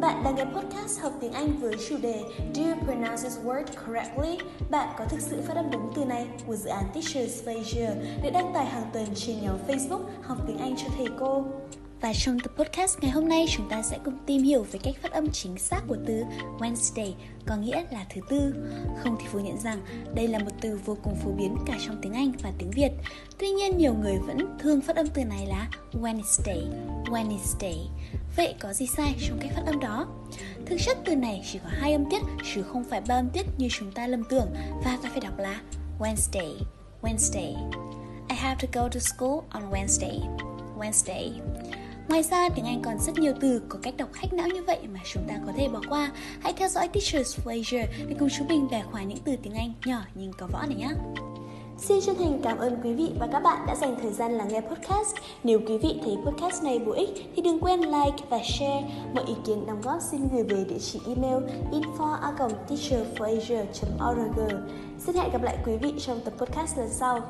Bạn đang nghe podcast học tiếng Anh với chủ đề Do you pronounce this word correctly? Bạn có thực sự phát âm đúng từ này của dự án Teachers Asia được đăng tải hàng tuần trên nhóm Facebook Học tiếng Anh cho thầy cô. Và trong tập podcast ngày hôm nay chúng ta sẽ cùng tìm hiểu về cách phát âm chính xác của từ Wednesday có nghĩa là thứ tư. Không thì phủ nhận rằng đây là một từ vô cùng phổ biến cả trong tiếng Anh và tiếng Việt. Tuy nhiên nhiều người vẫn thường phát âm từ này là Wednesday, Wednesday. Vậy có gì sai trong cách phát âm đó? Thực chất từ này chỉ có hai âm tiết chứ không phải ba âm tiết như chúng ta lầm tưởng và ta phải đọc là Wednesday, Wednesday. I have to go to school on Wednesday, Wednesday. Ngoài ra, tiếng Anh còn rất nhiều từ có cách đọc hack não như vậy mà chúng ta có thể bỏ qua. Hãy theo dõi Teacher's Pleasure để cùng chúng mình bẻ khóa những từ tiếng Anh nhỏ nhưng có võ này nhé. Xin chân thành cảm ơn quý vị và các bạn đã dành thời gian lắng nghe podcast. Nếu quý vị thấy podcast này bổ ích thì đừng quên like và share. Mọi ý kiến đóng góp xin gửi về địa chỉ email info@teacherforasia.org. Xin hẹn gặp lại quý vị trong tập podcast lần sau.